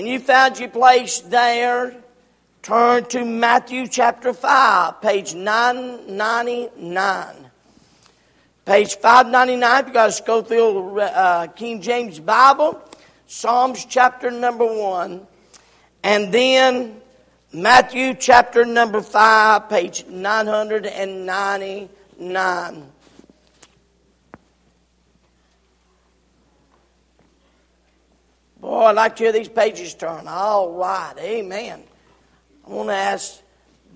When you found your place there, turn to Matthew chapter 5, page 999. Page 599, if you got to go through uh, King James Bible, Psalms chapter number 1, and then Matthew chapter number 5, page 999. Boy, I'd like to hear these pages turn. All right, amen. I want to ask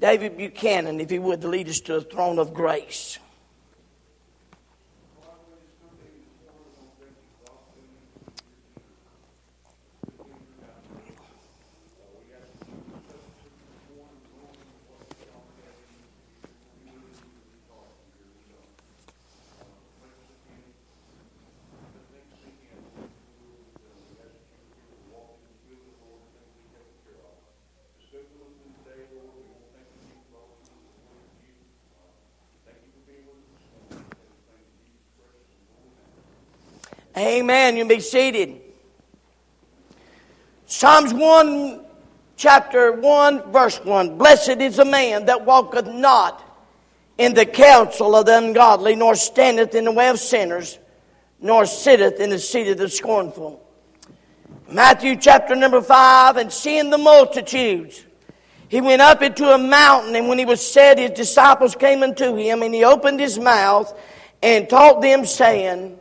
David Buchanan, if he would, lead us to the throne of grace. Amen. You be seated. Psalms 1, chapter 1, verse 1. Blessed is the man that walketh not in the counsel of the ungodly, nor standeth in the way of sinners, nor sitteth in the seat of the scornful. Matthew chapter number 5, and seeing the multitudes, he went up into a mountain, and when he was set, his disciples came unto him, and he opened his mouth and taught them, saying,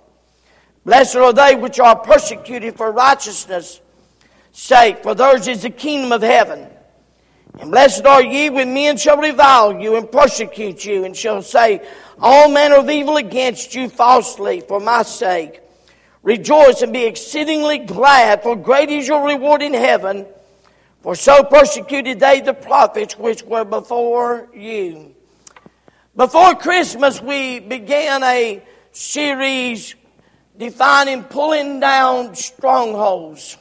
Blessed are they which are persecuted for righteousness' sake, for theirs is the kingdom of heaven. And blessed are ye when men shall revile you and persecute you, and shall say all manner of evil against you falsely for my sake. Rejoice and be exceedingly glad, for great is your reward in heaven. For so persecuted they the prophets which were before you. Before Christmas, we began a series defining pulling down strongholds.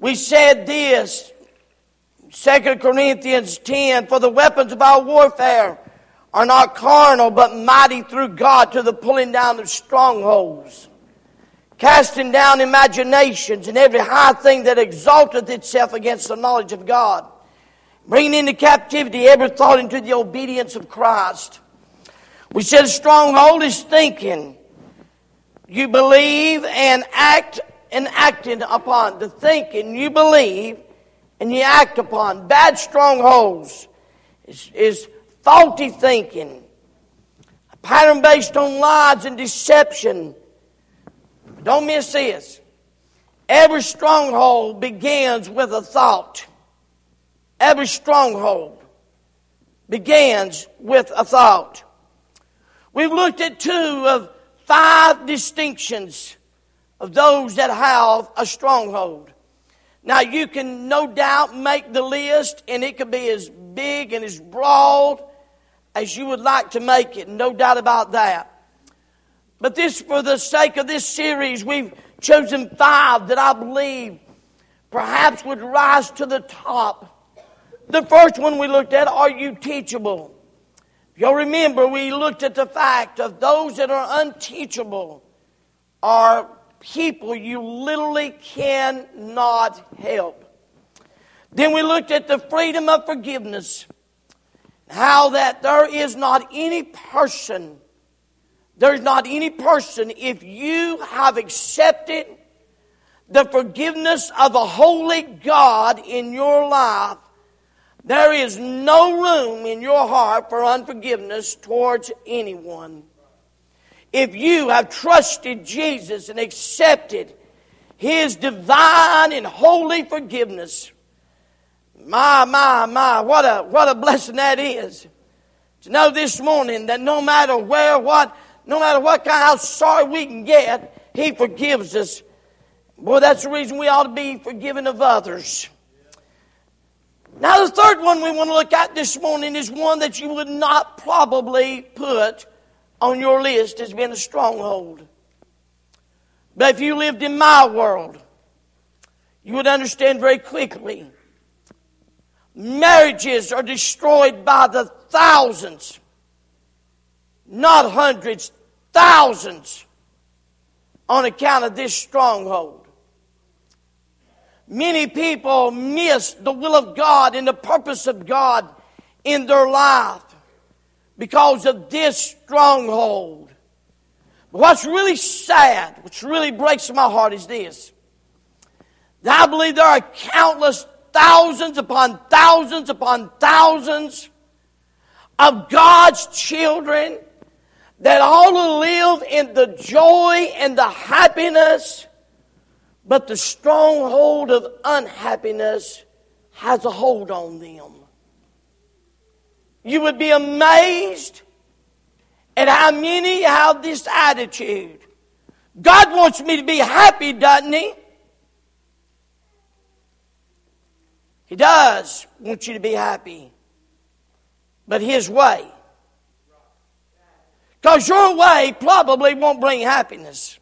We said this, 2 Corinthians 10, for the weapons of our warfare are not carnal, but mighty through God to the pulling down of strongholds, casting down imaginations and every high thing that exalteth itself against the knowledge of God, bringing into captivity every thought into the obedience of Christ. We said stronghold is thinking you believe and act and acting upon. The thinking you believe and you act upon. Bad strongholds is, is faulty thinking. A pattern based on lies and deception. Don't miss this. Every stronghold begins with a thought. Every stronghold begins with a thought. We've looked at two of five distinctions of those that have a stronghold. Now, you can no doubt make the list, and it could be as big and as broad as you would like to make it, no doubt about that. But this, for the sake of this series, we've chosen five that I believe perhaps would rise to the top. The first one we looked at are you teachable? You'll remember we looked at the fact of those that are unteachable are people you literally cannot help. Then we looked at the freedom of forgiveness. How that there is not any person, there's not any person, if you have accepted the forgiveness of a holy God in your life, there is no room in your heart for unforgiveness towards anyone. If you have trusted Jesus and accepted His divine and holy forgiveness, my, my, my, what a, what a blessing that is. To know this morning that no matter where, what, no matter what kind, how sorry we can get, He forgives us. Boy, that's the reason we ought to be forgiven of others. Now, the third one we want to look at this morning is one that you would not probably put on your list as being a stronghold. But if you lived in my world, you would understand very quickly. Marriages are destroyed by the thousands, not hundreds, thousands, on account of this stronghold. Many people miss the will of God and the purpose of God in their life because of this stronghold. But what's really sad, which really breaks my heart, is this. That I believe there are countless thousands upon thousands upon thousands of God's children that all live in the joy and the happiness but the stronghold of unhappiness has a hold on them. You would be amazed at how many have this attitude. God wants me to be happy, doesn't He? He does want you to be happy, but His way. Because your way probably won't bring happiness.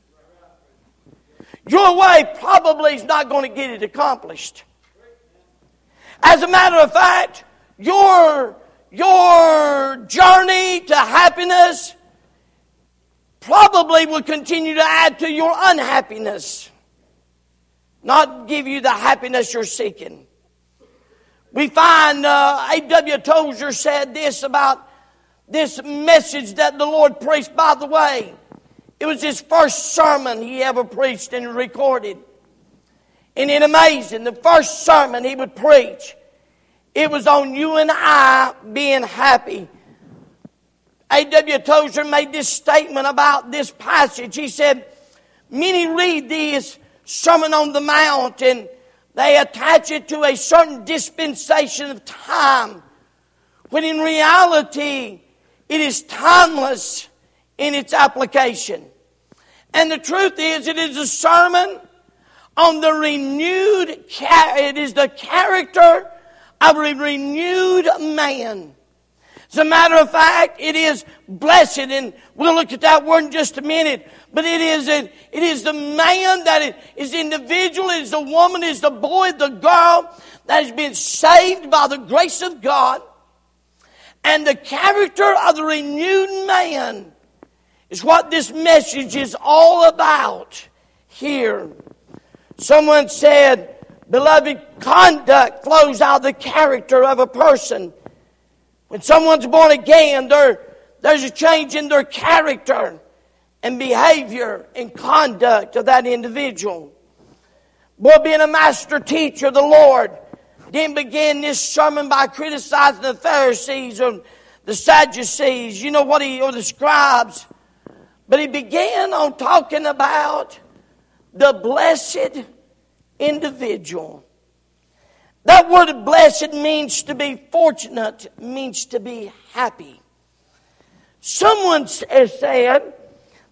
Your way probably is not going to get it accomplished. As a matter of fact, your, your journey to happiness probably will continue to add to your unhappiness, not give you the happiness you're seeking. We find uh, A.W. Tozer said this about this message that the Lord preached, by the way. It was his first sermon he ever preached and recorded. And it amazing, the first sermon he would preach, it was on you and I being happy. A.W. Tozer made this statement about this passage. He said, Many read this Sermon on the Mount and they attach it to a certain dispensation of time, when in reality, it is timeless in its application. And the truth is, it is a sermon on the renewed, it is the character of a renewed man. As a matter of fact, it is blessed, and we'll look at that word in just a minute. But it is, it is the man that is individual, it is the woman, it is the boy, the girl that has been saved by the grace of God. And the character of the renewed man is what this message is all about here. Someone said, Beloved, conduct flows out of the character of a person. When someone's born again, there, there's a change in their character and behavior and conduct of that individual. Boy, being a master teacher, the Lord didn't begin this sermon by criticizing the Pharisees or the Sadducees, you know what he, or the scribes. But he began on talking about the blessed individual. That word blessed means to be fortunate, means to be happy. Someone said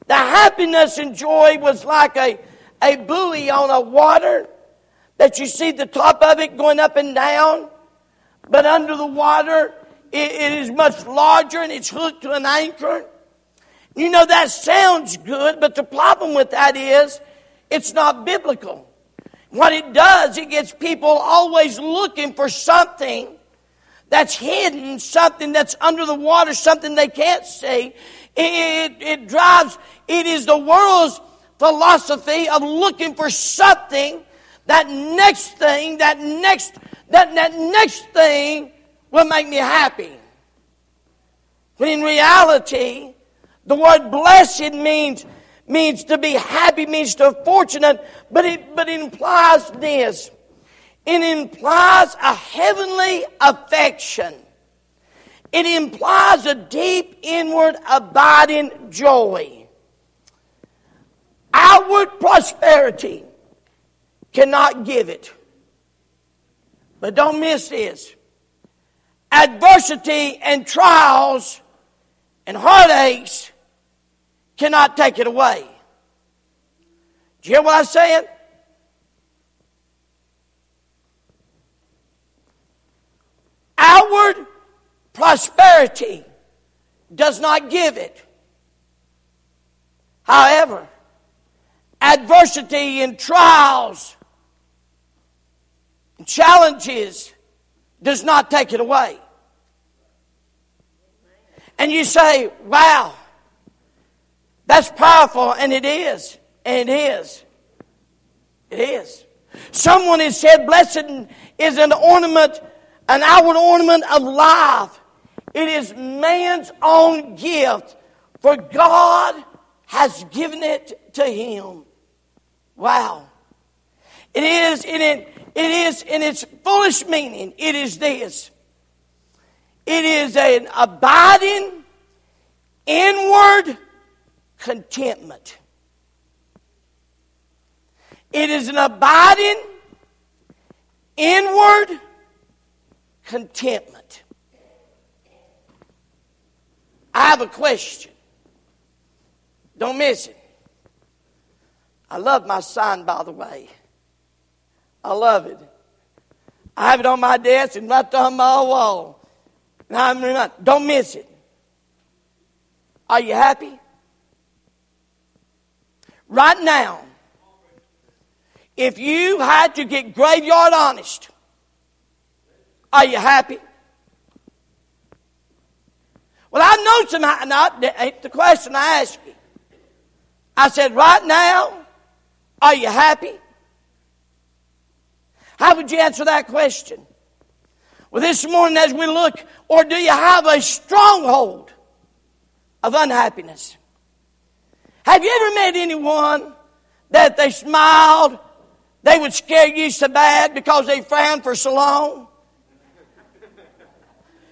the happiness and joy was like a, a buoy on a water that you see the top of it going up and down, but under the water it, it is much larger and it's hooked to an anchor. You know, that sounds good, but the problem with that is it's not biblical. What it does, it gets people always looking for something that's hidden, something that's under the water, something they can't see. It, it, drives, it is the world's philosophy of looking for something, that next thing, that next, that, that next thing will make me happy. When in reality, the word blessed means, means to be happy, means to be fortunate, but it, but it implies this. It implies a heavenly affection. It implies a deep inward abiding joy. Outward prosperity cannot give it. But don't miss this. Adversity and trials and heartaches cannot take it away. Do you hear what I'm saying? Outward prosperity does not give it. However, adversity and trials and challenges does not take it away. And you say, wow, that's powerful, and it is. And it is. It is. Someone has said, blessed is an ornament, an outward ornament of life. It is man's own gift, for God has given it to him. Wow. It is in it, it is in its fullest meaning. It is this. It is an abiding inward contentment. It is an abiding inward contentment. I have a question. Don't miss it. I love my sign, by the way. I love it. I have it on my desk and right on my wall. And I'm not, don't miss it. Are you happy? Right now, if you had to get graveyard honest, are you happy? Well, I know some. Not the question I asked you. I said, right now, are you happy? How would you answer that question? Well, this morning as we look, or do you have a stronghold of unhappiness? Have you ever met anyone that they smiled, they would scare you so bad because they frowned for so long?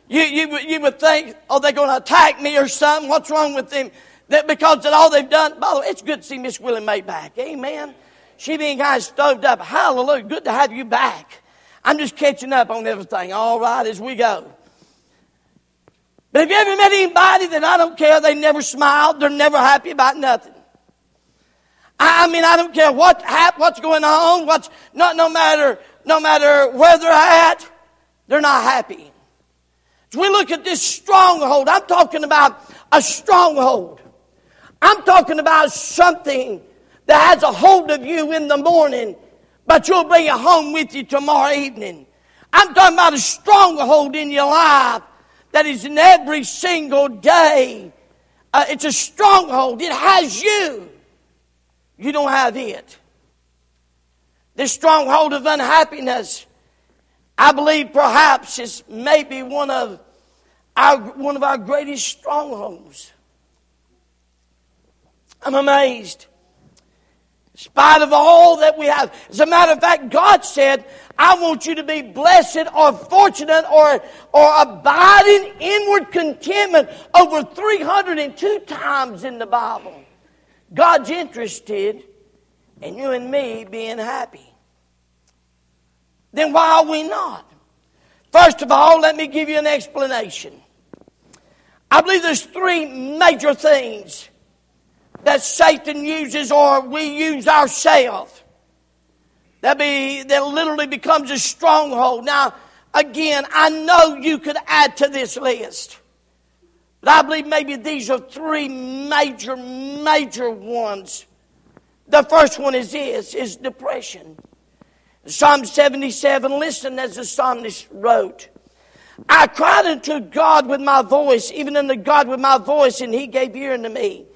You, you, you would think, oh, they're going to attack me or something. What's wrong with them? That because of all they've done. By the way, it's good to see Miss Willie Mae back. Amen. She being kind of stoved up. Hallelujah. Good to have you back. I'm just catching up on everything. All right, as we go. But have you ever met anybody that I don't care? They never smiled. They're never happy about nothing. I, mean, I don't care what hap- what's going on. What's not no matter no matter where they're at. They're not happy. As we look at this stronghold, I'm talking about a stronghold. I'm talking about something that has a hold of you in the morning, but you'll bring it home with you tomorrow evening. I'm talking about a stronghold in your life that is in every single day. Uh, it's a stronghold. It has you. You don't have it. This stronghold of unhappiness I believe perhaps is maybe one of our, one of our greatest strongholds. I'm amazed. In spite of all that we have. As a matter of fact, God said, I want you to be blessed or fortunate or, or abiding inward contentment over 302 times in the Bible. God's interested in you and me being happy then why are we not? First of all, let me give you an explanation. I believe there's three major things that Satan uses or we use ourselves. That be that literally becomes a stronghold. Now, again, I know you could add to this list. But I believe maybe these are three major, major ones. The first one is this is depression. Psalm 77, listen as the psalmist wrote. I cried unto God with my voice, even unto God with my voice, and he gave ear unto me.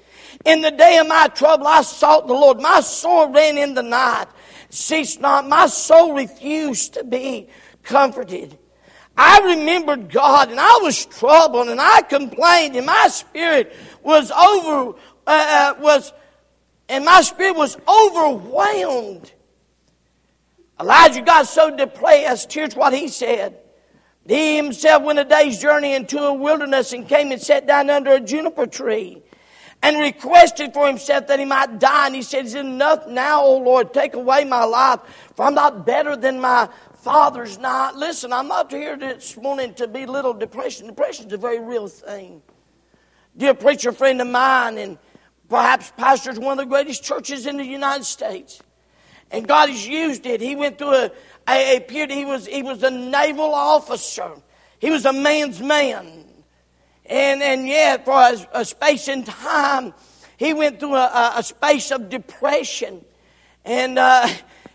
In the day of my trouble, I sought the Lord. My soul ran in the night, ceased not. My soul refused to be comforted. I remembered God, and I was troubled, and I complained, and my spirit was over, uh, uh was, and my spirit was overwhelmed. Elijah got so depressed. Here's what he said. He himself went a day's journey into a wilderness and came and sat down under a juniper tree and requested for himself that he might die. And he said, enough now, O Lord? Take away my life, for I'm not better than my father's not. Listen, I'm not here this morning to belittle depression. Depression is a very real thing. Dear preacher friend of mine, and perhaps pastors one of the greatest churches in the United States. And God has used it. He went through a, a, a period, he was, he was a naval officer. He was a man's man. And, and yet, for a, a space in time, he went through a, a space of depression. And uh,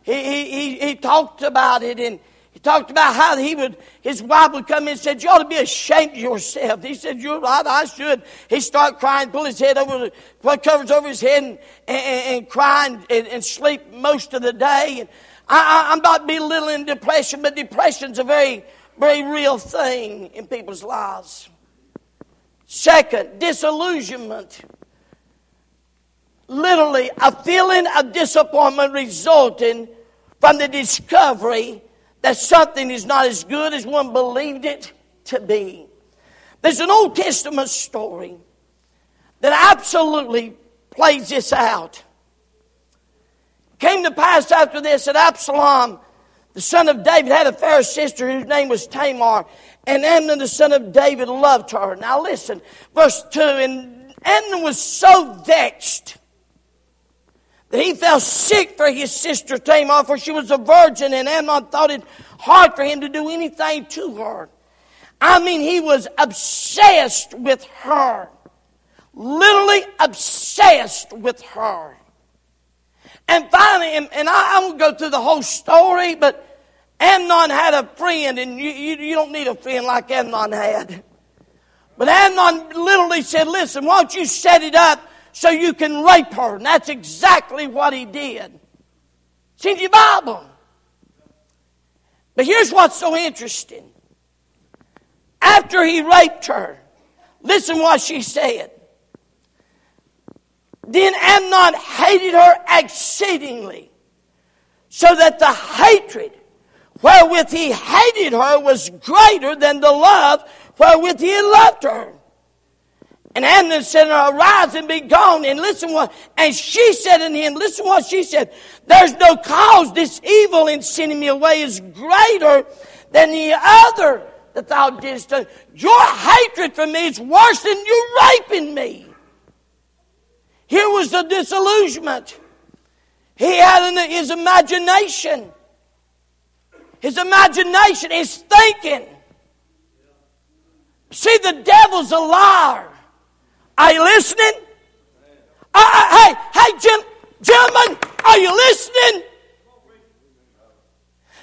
he, he, he talked about it and he talked about how he would, his wife would come in and said, you ought to be ashamed of yourself. He said, you're right, I should. He started crying, pull his head over, put covers over his head and, and, and crying and, and, sleep most of the day. And I, I, I'm not belittling depression, but depression's a very, very real thing in people's lives. Second, disillusionment literally a feeling of disappointment resulting from the discovery that something is not as good as one believed it to be. There's an Old Testament story that absolutely plays this out. Came to pass after this that Absalom, the son of David, had a fair sister whose name was Tamar, and Amnon, the son of David, loved her. Now listen, verse 2 And Amnon was so vexed that he fell sick for his sister Tamar, for she was a virgin, and Amnon thought it hard for him to do anything to her. I mean, he was obsessed with her. Literally obsessed with her. And finally, and, and I, I, won't go through the whole story, but Amnon had a friend, and you, you, you don't need a friend like Amnon had. But Amnon literally said, Listen, why don't you set it up so you can rape her. And that's exactly what he did. It's in your Bible. But here's what's so interesting. After he raped her, listen what she said. Then Amnon hated her exceedingly, so that the hatred wherewith he hated her was greater than the love wherewith he loved her. And Amnon said, Arise and be gone. And listen what, and she said unto him, Listen what she said. There's no cause. This evil in sending me away is greater than the other that thou didst. Your hatred for me is worse than you raping me. Here was the disillusionment. He had in his imagination. His imagination, his thinking. See, the devil's a liar. Are you listening? Uh, uh, hey, hey, Jim, gentlemen, are you listening?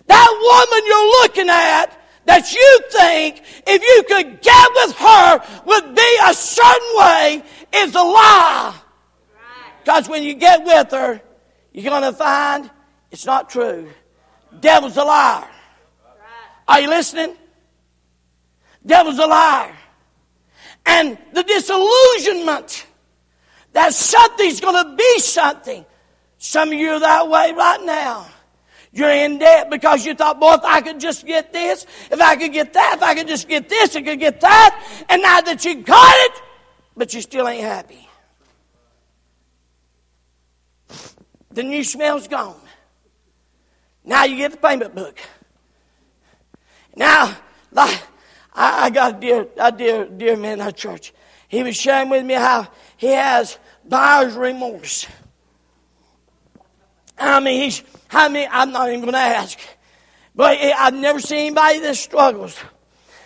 That woman you're looking at that you think if you could get with her would be a certain way is a lie. Because when you get with her, you're going to find it's not true. Devil's a liar. Are you listening? Devil's a liar and the disillusionment that something's going to be something. Some of you are that way right now. You're in debt because you thought, boy, if I could just get this, if I could get that, if I could just get this, I could get that. And now that you got it, but you still ain't happy. The new smell's gone. Now you get the payment book. Now, I got a dear, a dear, dear man in our church. He was sharing with me how he has buyer's remorse. I mean, he's, I mean, I'm not even going to ask. But I've never seen anybody that struggles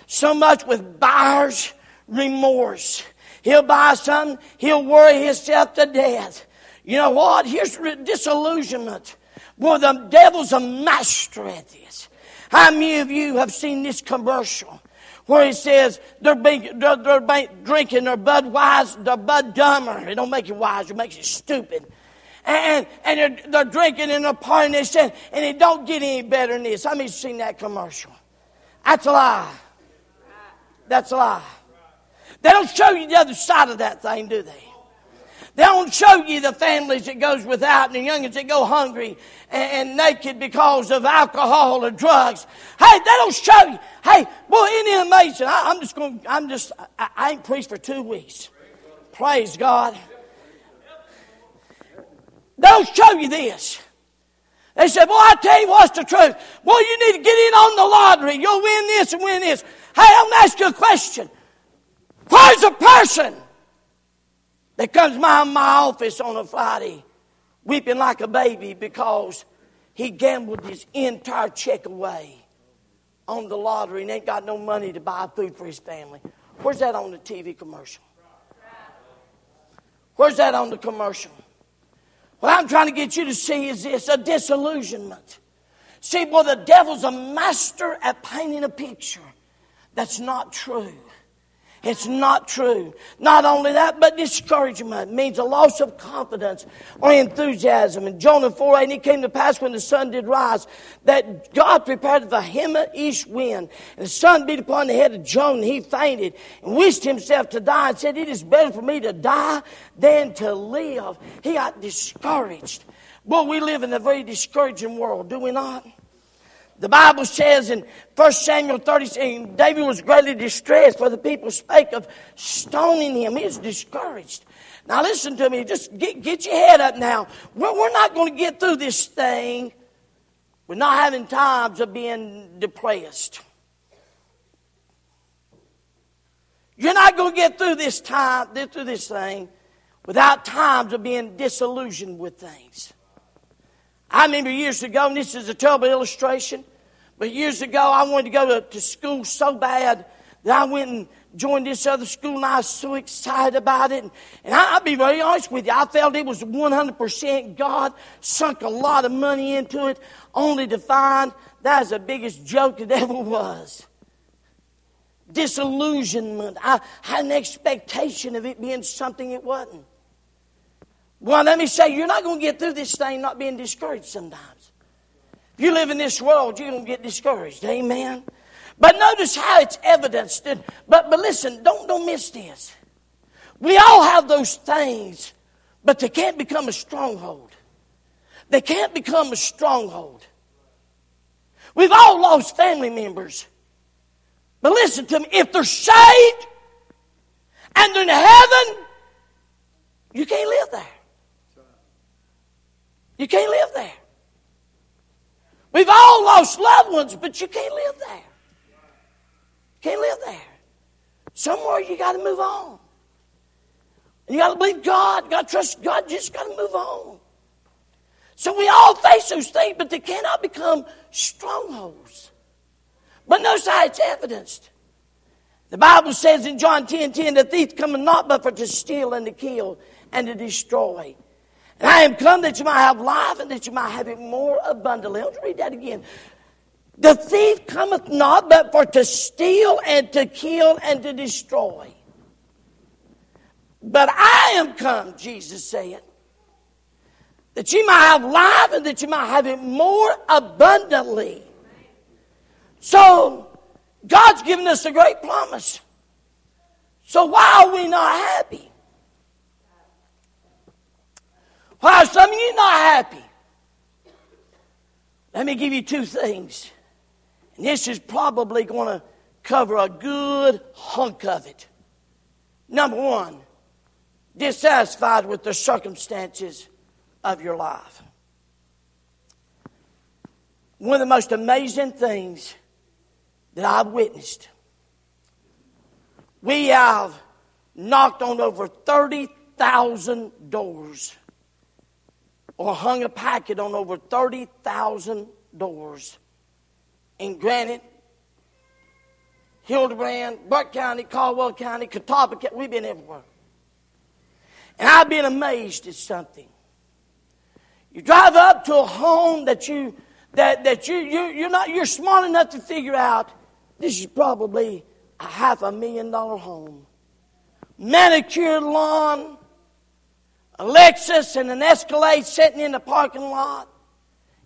so much with buyer's remorse. He'll buy something, he'll worry himself to death. You know what? Here's disillusionment. Well, the devil's a master at this. How many of you have seen this commercial? where he says they're, being, they're, they're drinking their Bud wise, their Bud dumber. It don't make you wise, it makes you stupid. And, and they're, they're drinking and they're partying, they said, and it don't get any better than this. How many seen that commercial? That's a lie. That's a lie. They don't show you the other side of that thing, do they? They don't show you the families that goes without and the youngins that go hungry and, and, naked because of alcohol or drugs. Hey, they don't show you. Hey, boy, isn't it amazing? I, am just going. I'm just. I, I ain't preached for two weeks. Praise God. They don't show you this. They said, Well, I tell you what's the truth. Well, you need to get in on the lottery. You'll win this and win this. Hey, I'm going to ask you a question. Where's a person that comes by my office on a Friday weeping like a baby because he gambled his entire check away on the lottery and ain't got no money to buy food for his family. Where's that on the TV commercial? Where's that on the commercial? What I'm trying to get you to see is this a disillusionment. See, boy, the devil's a master at painting a picture that's not true. It's not true. Not only that, but discouragement means a loss of confidence or enthusiasm. In Jonah 4 8, it came to pass when the sun did rise that God prepared the Hema east wind. And the sun beat upon the head of Jonah, and he fainted and wished himself to die and said, It is better for me to die than to live. He got discouraged. Well, we live in a very discouraging world, do we not? The Bible says in 1 Samuel 30, David was greatly distressed, for the people spake of stoning him. He was discouraged. Now listen to me, just get, get your head up now. We're, we're not going to get through this thing with not having times of being depressed. You're not going to get through this time, through this thing, without times of being disillusioned with things. I remember years ago, and this is a terrible illustration, but years ago I wanted to go to, to school so bad that I went and joined this other school and I was so excited about it. And, and I, will be very honest with you, I felt it was 100% God, sunk a lot of money into it, only to find that was the biggest joke it ever was. Disillusionment. I had an expectation of it being something it wasn't. Well, let me say, you're not going to get through this thing not being discouraged sometimes. If you live in this world, you're going to get discouraged. Amen. But notice how it's evidenced. but, but listen, don't, don't miss this. We all have those things, but they can't become a stronghold. They can't become a stronghold. We've all lost family members. But listen to me, if they're saved and they're in heaven, you can't live there. You can't live there. We've all lost loved ones, but you can't live there. Can't live there. Somewhere you got to move on. And you got to believe God. God trust God. You just got to move on. So we all face those things, but they cannot become strongholds. But notice how it's evidenced. The Bible says in John 10 10, the thief cometh not but for to steal and to kill and to destroy. And I am come that you might have life and that you might have it more abundantly. Let's read that again. The thief cometh not but for to steal and to kill and to destroy. But I am come, Jesus said, that you might have life and that you might have it more abundantly. So, God's given us a great promise. So, why are we not happy? Why some of you not happy? Let me give you two things. And this is probably going to cover a good hunk of it. Number one, dissatisfied with the circumstances of your life. One of the most amazing things that I've witnessed. We have knocked on over 30,000 doors or hung a packet on over 30,000 doors in Granite, Hildebran, Burke County, Caldwell County, Catawba County. We've been everywhere. And I've been amazed at something. You drive up to a home that you that, that you, you you're not you're smart enough to figure out this is probably a half a million dollar home. Manicured lawn, a Lexus and an Escalade sitting in the parking lot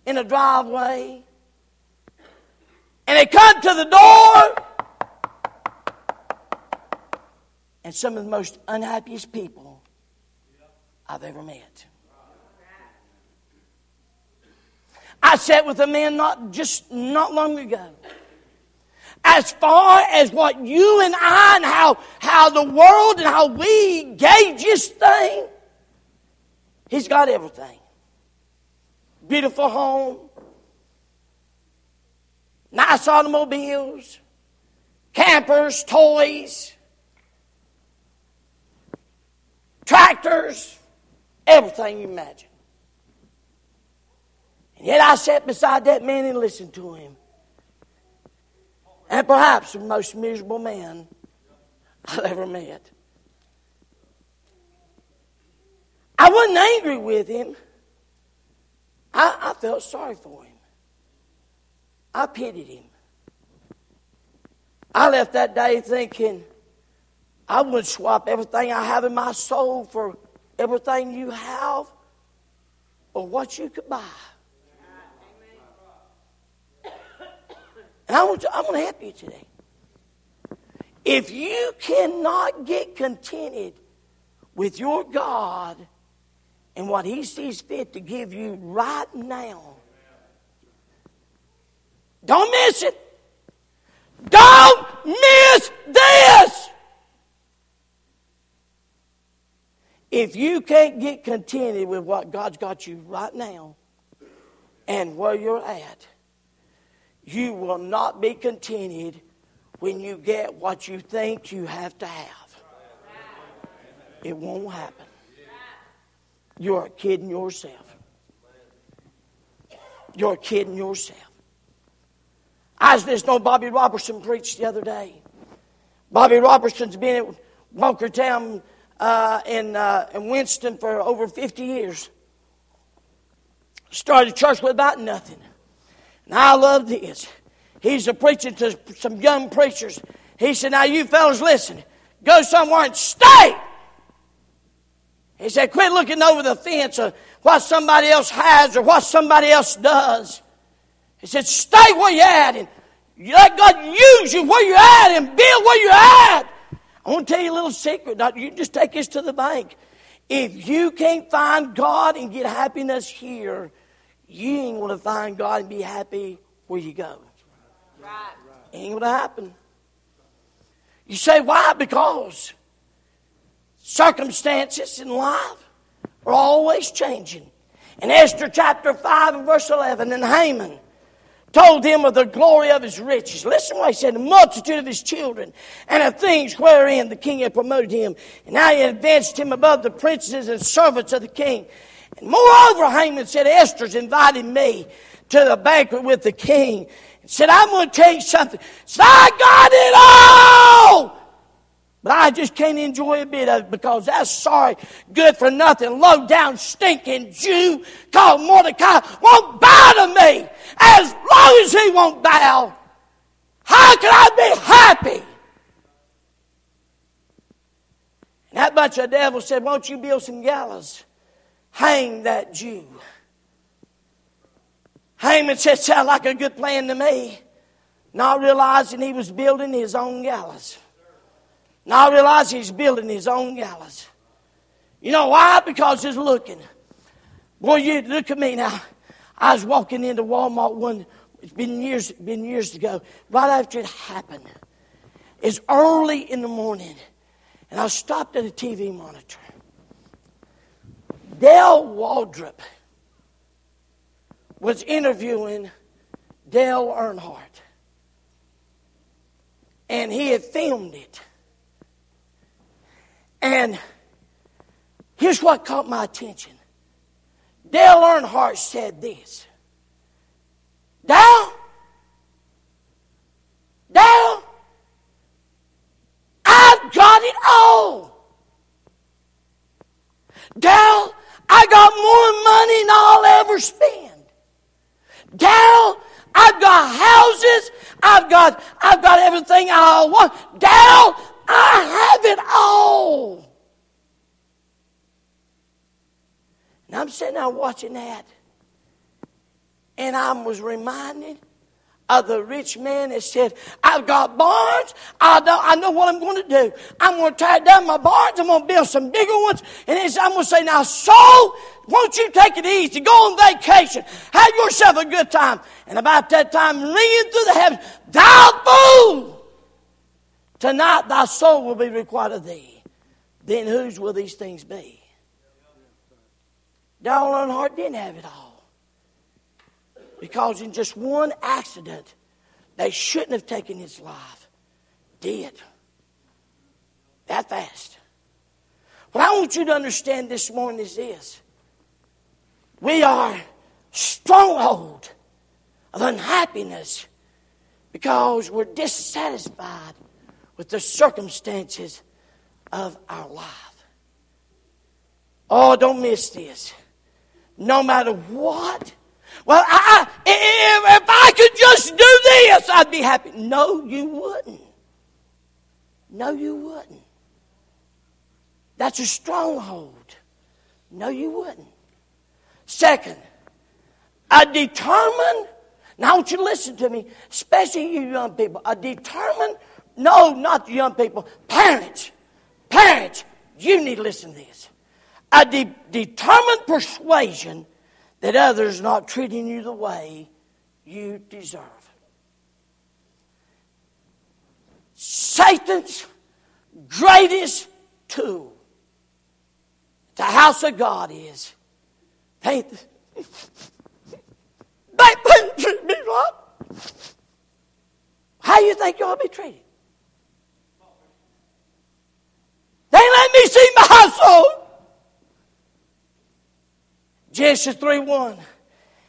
in a driveway. And they come to the door. And some of the most unhappiest people I've ever met. I sat with a man not just not long ago. As far as what you and I and how, how the world and how we gauge this thing, He's got everything. Beautiful home, nice automobiles, campers, toys, tractors, everything you imagine. And yet I sat beside that man and listened to him. and perhaps the most miserable man I've ever met. I wasn't angry with him. I, I felt sorry for him. I pitied him. I left that day thinking I would swap everything I have in my soul for everything you have or what you could buy. And I want to, I'm going to help you today. If you cannot get contented with your God and what He sees fit to give you right now, don't miss it. Don't miss this. If you can't get contented with what God's got you right now and where you're at, you will not be contented when you get what you think you have to have. It won't happen. You're kidding yourself. You're kidding yourself. I was listening to Bobby Robertson preach the other day. Bobby Robertson's been at Walkertown uh, in, uh, in Winston for over 50 years. Started church with about nothing. And I love this. He's a preaching to some young preachers. He said, Now, you fellas, listen. Go somewhere and stay. He said, Quit looking over the fence of what somebody else has or what somebody else does. He said, Stay where you're at and let God use you where you're at and build where you're at. I want to tell you a little secret. Now, you just take this to the bank. If you can't find God and get happiness here, you ain't going to find God and be happy where you go. Right. Ain't going to happen. You say, why? Because circumstances in life are always changing. In Esther chapter 5 and verse 11, and Haman told him of the glory of his riches. Listen what he said, the multitude of his children, and of things wherein the king had promoted him. And now he advanced him above the princes and servants of the king. And moreover, Haman said, Esther's invited me to the banquet with the king. And said, I'm going to tell you something. Said, I got it all! But I just can't enjoy a bit of it because that's sorry, good for nothing, low down, stinking Jew called Mordecai won't bow to me as long as he won't bow. How can I be happy? And that bunch of devils said, Won't you build some gallows? hang that Jew. Haman said, sound like a good plan to me. Not realizing he was building his own gallows. Not realize he's building his own gallows. You know why? Because he's looking. Boy, you look at me now. I was walking into Walmart one, it's been years, been years ago, right after it happened. It's early in the morning, and I stopped at a TV monitor. Dale Waltrip was interviewing Dale Earnhardt. And he had filmed it. And here's what caught my attention. Dale Earnhardt said this. Dale, Dale, I've got it all. Dale, I got more money than I'll ever spend. Dale, I've got houses. I've got, I've got everything I want. Dal, I have it all. And I'm sitting there watching that. And I was reminded of the rich man that said, I've got barns. I know, I know what I'm going to do. I'm going to tear down my barns. I'm going to build some bigger ones. And I'm going to say, now, soul, won't you take it easy? Go on vacation. Have yourself a good time. And about that time, ringing through the heavens, thou fool! Tonight thy soul will be required of thee. Then whose will these things be? Dale Earnhardt didn't have it all. Because in just one accident, they shouldn't have taken his life, did. That fast. What I want you to understand this morning is this. We are stronghold of unhappiness because we're dissatisfied with the circumstances of our life. Oh, don't miss this. No matter what. Well, I, if, if I could just do this, I'd be happy. No, you wouldn't. No, you wouldn't. That's a stronghold. No, you wouldn't. Second, a determined, now I want you to listen to me, especially you young people, a determined, no, not the young people, parents, parents, you need to listen to this. A de- determined persuasion that others not treating you the way you deserve. Satan's greatest tool, the house of God is, they, they treat me. How you think to be treated? They let me see my household. Genesis 3 1.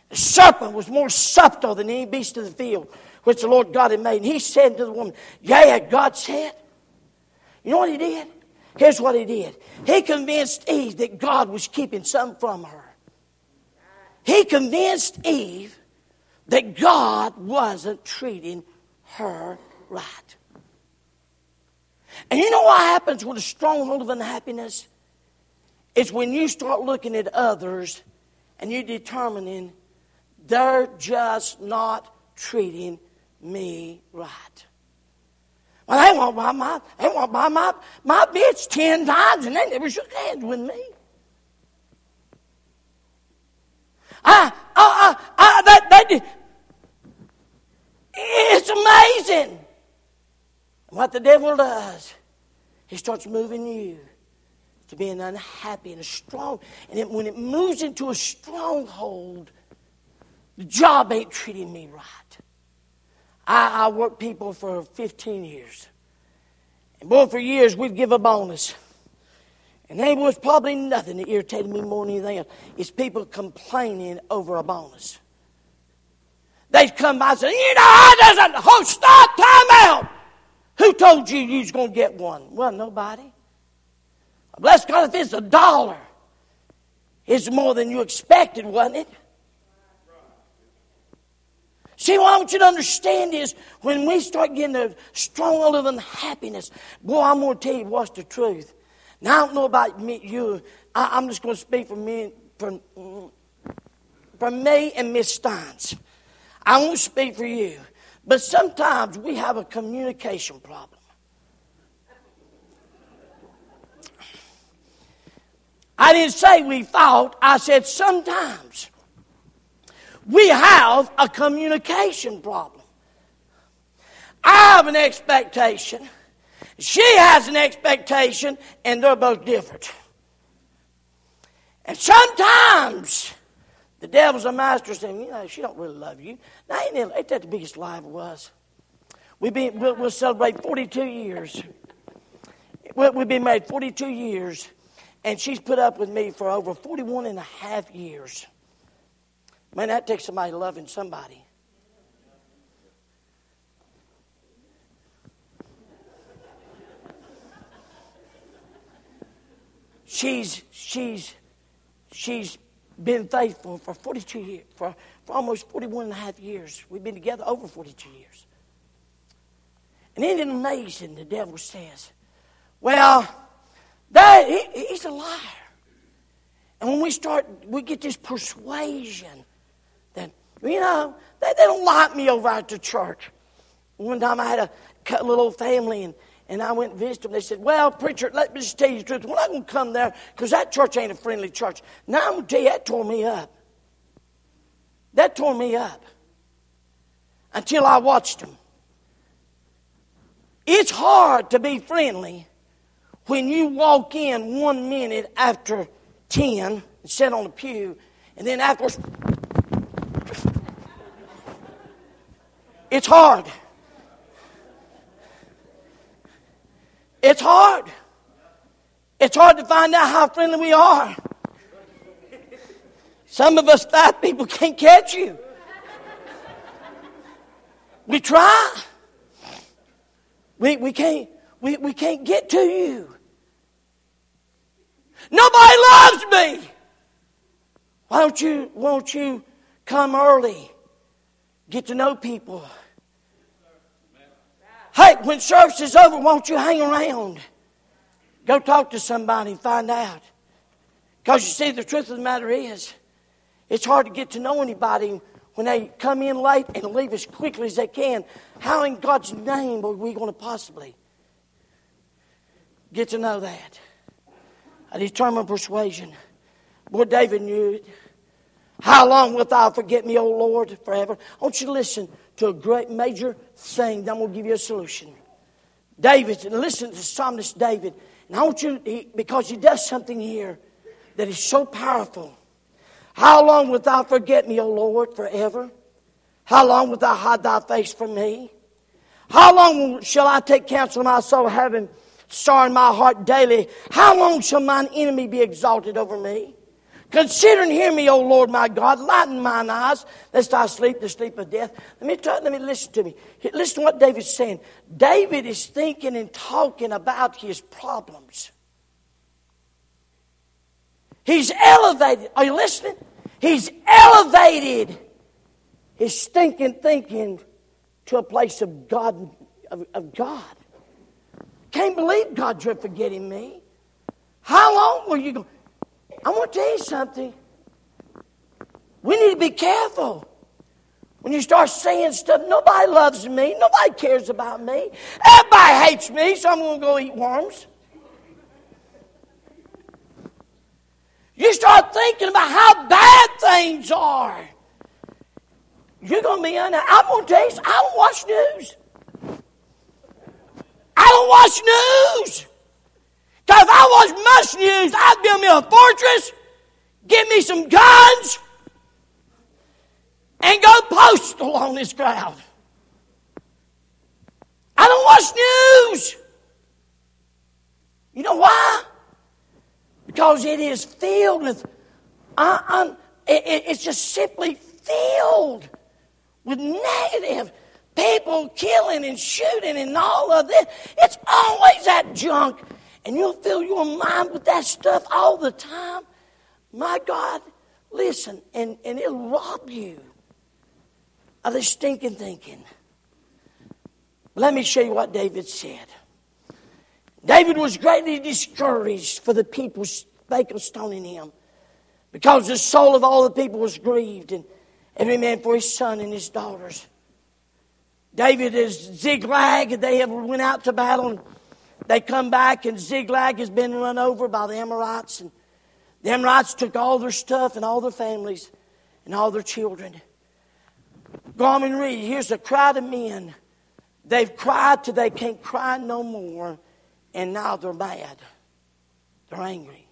The serpent was more subtle than any beast of the field which the Lord God had made. And he said to the woman, Yea, God said. You know what he did? Here's what he did. He convinced Eve that God was keeping something from her. He convinced Eve that God wasn't treating her right. And you know what happens with a stronghold of unhappiness? It's when you start looking at others and you're determining they're just not treating me right. Well, they won't buy my they won't buy my my bitch ten times and they never shook hands with me. I, I, I, I that, that, it's amazing what the devil does. He starts moving you to being unhappy and strong. And it, when it moves into a stronghold, the job ain't treating me right. I, I worked people for 15 years. And boy, for years we'd give a bonus. And there was probably nothing that irritated me more than anything else. It's people complaining over a bonus. They'd come by and say, you know, I doesn't, oh, stop, time out. Who told you you was going to get one? Well, nobody. Bless God if it's a dollar. It's more than you expected, wasn't it? See, what I want you to understand is when we start getting a stronghold of unhappiness, boy, I'm going to tell you what's the truth. Now, I don't know about me, you. I, am just going to speak for me, for, for me and Miss Steins. I won't speak for you. But sometimes we have a communication problem. I didn't say we fought, I said sometimes we have a communication problem. I have an expectation. She has an expectation, and they're both different. And sometimes devil's a master saying, you know, she don't really love you. Now, ain't, ain't that the biggest lie it was? We've been, we'll, we'll celebrate 42 years. We've been married 42 years. And she's put up with me for over 41 and a half years. Man, that takes somebody loving somebody. She's, she's, she's been faithful for 42 years, for, for almost 41 and a half years. We've been together over 42 years. And isn't it amazing the devil says, well, that, he, he's a liar. And when we start, we get this persuasion that, you know, they, they don't like me over at the church. One time I had a little family and, and I went and visited them. They said, Well, preacher, let me just tell you the truth. We're not going to come there because that church ain't a friendly church. Now I'm going to tell you, that tore me up. That tore me up until I watched them. It's hard to be friendly when you walk in one minute after 10 and sit on the pew, and then afterwards, it's hard. It's hard. It's hard to find out how friendly we are. Some of us fat people can't catch you. We try. We, we, can't, we, we can't get to you. Nobody loves me. Why don't you, won't you come early? Get to know people. Hey, when service is over, won't you hang around? Go talk to somebody and find out. Because you see, the truth of the matter is, it's hard to get to know anybody when they come in late and leave as quickly as they can. How in God's name are we going to possibly get to know that? A determined persuasion. Boy, David knew it. How long wilt thou forget me, O Lord, forever? I want you to listen to a great major thing. Then we'll give you a solution. David, listen to psalmist David. And I want you, he, because he does something here that is so powerful. How long wilt thou forget me, O Lord, forever? How long wilt thou hide thy face from me? How long shall I take counsel of my soul, having sorrow in my heart daily? How long shall mine enemy be exalted over me? Consider and hear me, O Lord my God. Lighten mine eyes, lest I sleep the sleep of death. Let me let me listen to me. Listen to what David's saying. David is thinking and talking about his problems. He's elevated. Are you listening? He's elevated his stinking thinking to a place of God. Of, of God. Can't believe God's forgetting me. How long were you going? I want to tell you something. We need to be careful. When you start saying stuff, nobody loves me, nobody cares about me, everybody hates me, so I'm going to go eat worms. You start thinking about how bad things are. You're going to be unhappy. I'm going to tell you, I don't watch news. I don't watch news. Because I watch much news, I'd build me a fortress, give me some guns, and go postal on this crowd. I don't watch news. You know why? Because it is filled with, uh, um, it, it's just simply filled with negative people killing and shooting and all of this. It's always that junk and you'll fill your mind with that stuff all the time, my God, listen, and, and it'll rob you of the stinking thinking. Let me show you what David said. David was greatly discouraged for the people spake of stoning him, because the soul of all the people was grieved, and every man for his son and his daughters. David is Ziklag. They have went out to battle. They come back, and Ziklag has been run over by the Amorites. And the Amorites took all their stuff and all their families and all their children. Go on and read. Here's a crowd of men. They've cried till they can't cry no more, and now they're mad. They're angry.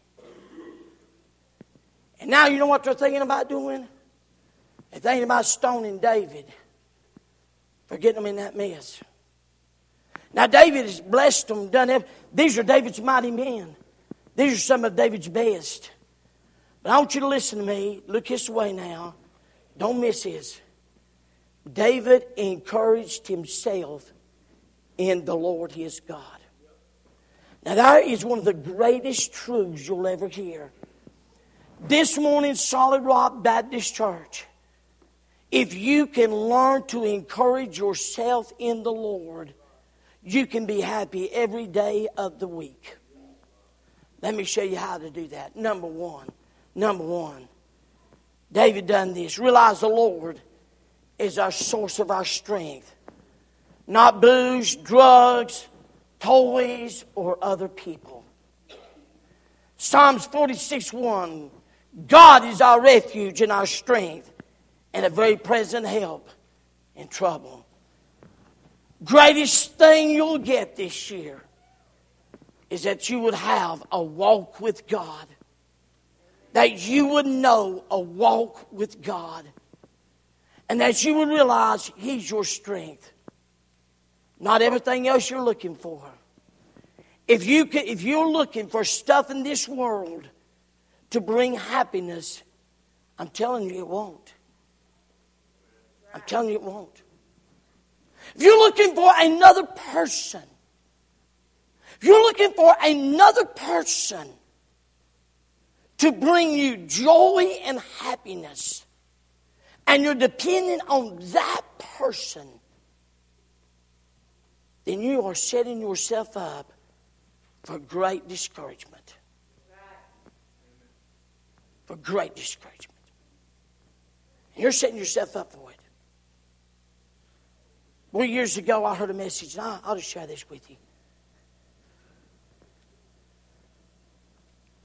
And now you know what they're thinking about doing? They're thinking about stoning David for getting them in that mess. Now, David has blessed them, done. These are David's mighty men. These are some of David's best. But I want you to listen to me. Look this way now. Don't miss this. David encouraged himself in the Lord his God. Now, that is one of the greatest truths you'll ever hear. This morning, Solid Rock Baptist Church, if you can learn to encourage yourself in the Lord, you can be happy every day of the week. Let me show you how to do that. Number one. Number one. David done this. Realize the Lord is our source of our strength. Not booze, drugs, toys, or other people. Psalms 46 1. God is our refuge and our strength and a very present help in trouble greatest thing you'll get this year is that you would have a walk with God. That you would know a walk with God. And that you would realize He's your strength. Not everything else you're looking for. If, you can, if you're looking for stuff in this world to bring happiness, I'm telling you it won't. I'm telling you it won't. If you're looking for another person, if you're looking for another person to bring you joy and happiness, and you're depending on that person, then you are setting yourself up for great discouragement. For great discouragement. And you're setting yourself up for. Well, years ago, I heard a message, and I'll just share this with you.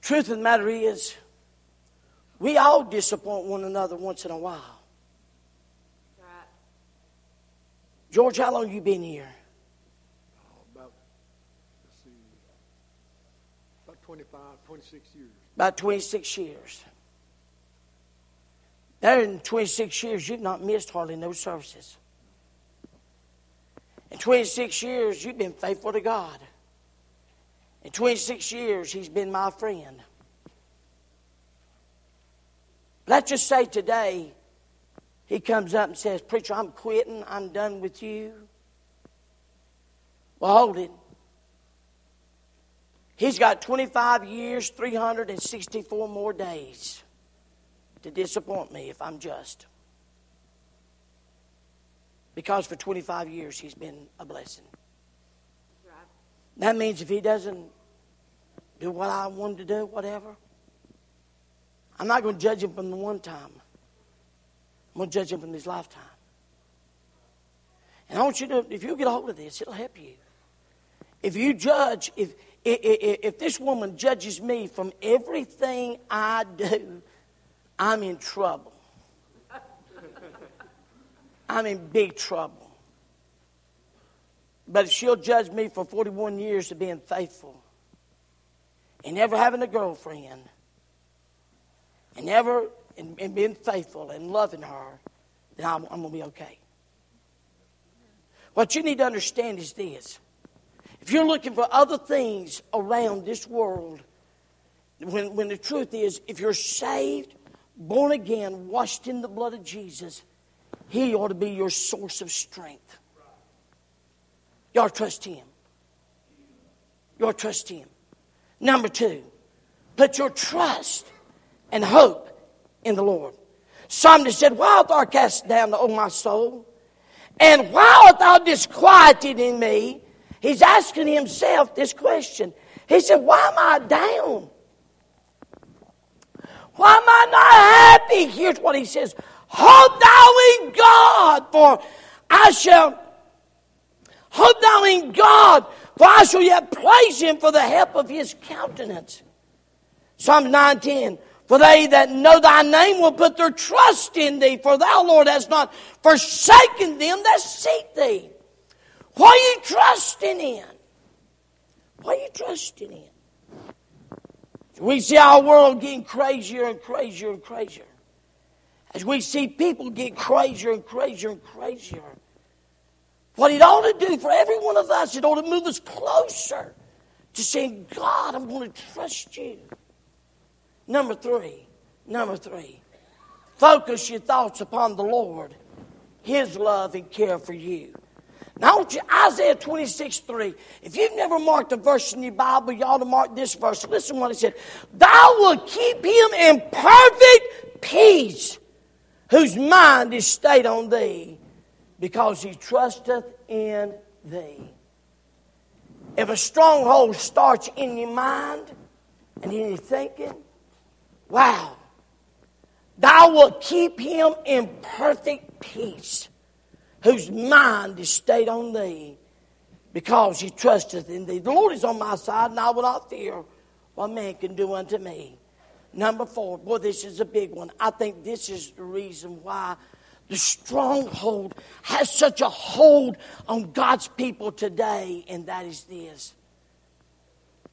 Truth of the matter is, we all disappoint one another once in a while. George, how long you been here? Oh, about, let's see, about 25, 26 years. About 26 years. There in 26 years, you've not missed hardly no services. In 26 years, you've been faithful to God. In 26 years, He's been my friend. Let's just say today, He comes up and says, Preacher, I'm quitting. I'm done with you. Well, hold it. He's got 25 years, 364 more days to disappoint me if I'm just. Because for 25 years he's been a blessing. That means if he doesn't do what I want him to do, whatever, I'm not going to judge him from the one time. I'm going to judge him from his lifetime. And I want you to, if you get a hold of this, it'll help you. If you judge, if, if, if this woman judges me from everything I do, I'm in trouble. I'm in big trouble. But if she'll judge me for 41 years of being faithful and never having a girlfriend and never and, and being faithful and loving her, then I'm, I'm going to be okay. What you need to understand is this. If you're looking for other things around this world, when, when the truth is, if you're saved, born again, washed in the blood of Jesus, He ought to be your source of strength. To trust Him. To trust Him. Number two, put your trust and hope in the Lord. Somebody said, Why art thou cast down, O my soul? And why art thou disquieted in me? He's asking himself this question. He said, Why am I down? Why am I not happy? Here's what he says Hope thou in God, for I shall. Hope thou in God, for I shall yet praise him for the help of his countenance. Psalm 910. For they that know thy name will put their trust in thee, for thou, Lord, hast not forsaken them that seek thee. What are you trusting in? What are you trusting in? We see our world getting crazier and crazier and crazier. As we see people get crazier and crazier and crazier. What it ought to do for every one of us, it ought to move us closer to saying, God, I'm going to trust you. Number three, number three, focus your thoughts upon the Lord, His love and care for you. Now, Isaiah 26, 3. If you've never marked a verse in your Bible, you ought to mark this verse. Listen what it said. Thou wilt keep him in perfect peace, whose mind is stayed on thee, because he trusteth in thee. If a stronghold starts in your mind and in your thinking, wow, thou wilt keep him in perfect peace whose mind is stayed on thee because he trusteth in thee. The Lord is on my side, and I will not fear what man can do unto me. Number four, boy, this is a big one. I think this is the reason why the stronghold has such a hold on God's people today, and that is this.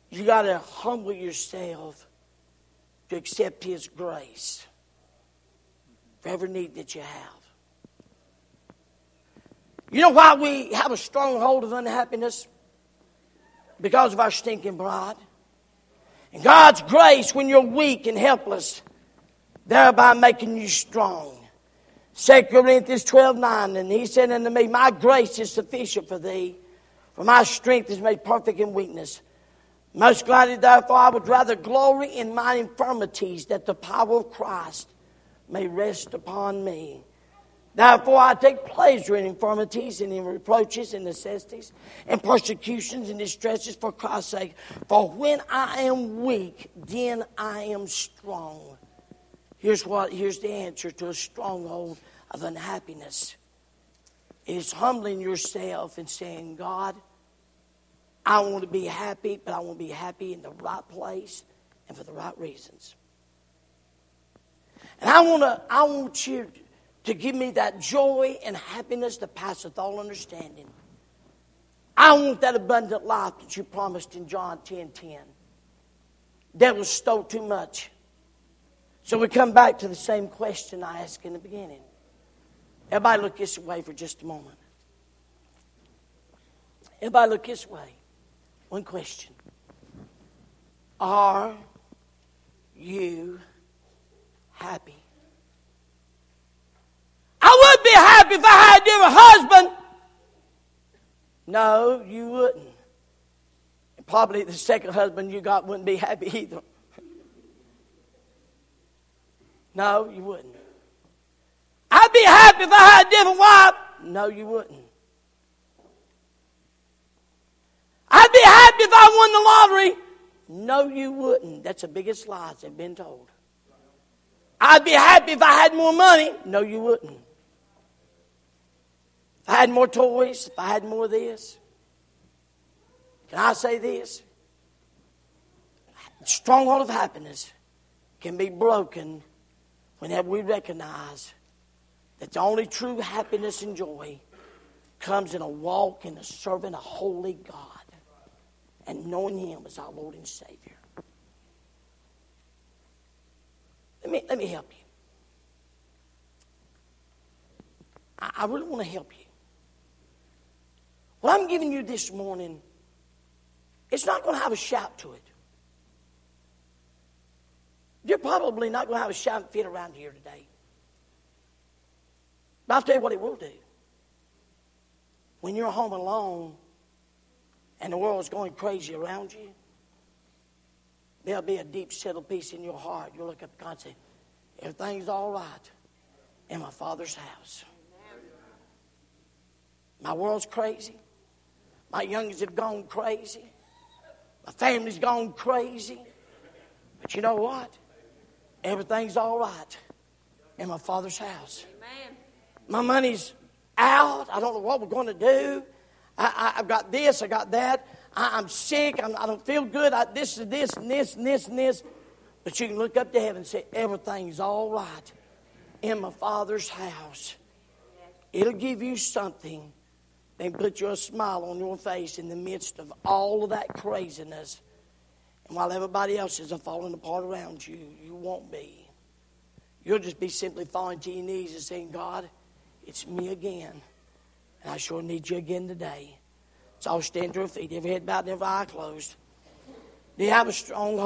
You got to humble yourself to accept His grace for every need that you have. You know why we have a stronghold of unhappiness? Because of our stinking pride. And God's grace when you're weak and helpless, thereby making you strong. 2 Corinthians 12 9, and he said unto me, My grace is sufficient for thee, for my strength is made perfect in weakness. Most gladly, therefore, I would rather glory in my infirmities, that the power of Christ may rest upon me. Therefore, I take pleasure in infirmities and in reproaches and necessities and persecutions and distresses for Christ's sake. For when I am weak, then I am strong. Here's what here's the answer to a stronghold of unhappiness. It is humbling yourself and saying, God, I want to be happy, but I want to be happy in the right place and for the right reasons. And I want to, I want you to give me that joy and happiness that passeth all understanding. I want that abundant life that you promised in John 10 10. Devil stole too much. So we come back to the same question I asked in the beginning. Everybody look this way for just a moment. Everybody look this way. One question. Are you happy? Would be happy if I had a different husband. No, you wouldn't. And probably the second husband you got wouldn't be happy either. No, you wouldn't. I'd be happy if I had a different wife. No, you wouldn't. I'd be happy if I won the lottery. No, you wouldn't. That's the biggest lies they've been told. I'd be happy if I had more money. No, you wouldn't. I had more toys, if I had more of this. Can I say this? The stronghold of happiness can be broken whenever we recognize that the only true happiness and joy comes in a walk in a serving a holy God and knowing Him as our Lord and Savior. Let me, let me help you. I, I really want to help you. What I'm giving you this morning, it's not going to have a shout to it. You're probably not going to have a shout fit around here today. But I'll tell you what it will do. When you're home alone and the world's going crazy around you, there'll be a deep settled peace in your heart. You'll look up to God and say, Everything's all right in my Father's house. My world's crazy. My youngest have gone crazy. My family's gone crazy. But you know what? Everything's all right in my Father's house. Amen. My money's out. I don't know what we're going to do. I, have got this, I got that. I, am sick. I'm, I do not feel good. I, this is this and this and this and this. But you can look up to heaven and say, everything's all right in my Father's house. It'll give you something and put your smile on your face in the midst of all of that craziness. And while everybody else is falling apart around you, you won't be. You'll just be simply falling to your knees and saying, God, it's me again. And I sure need you again today. So I'll stand to your feet, every head bowed, every eye closed. Do you have a stronghold?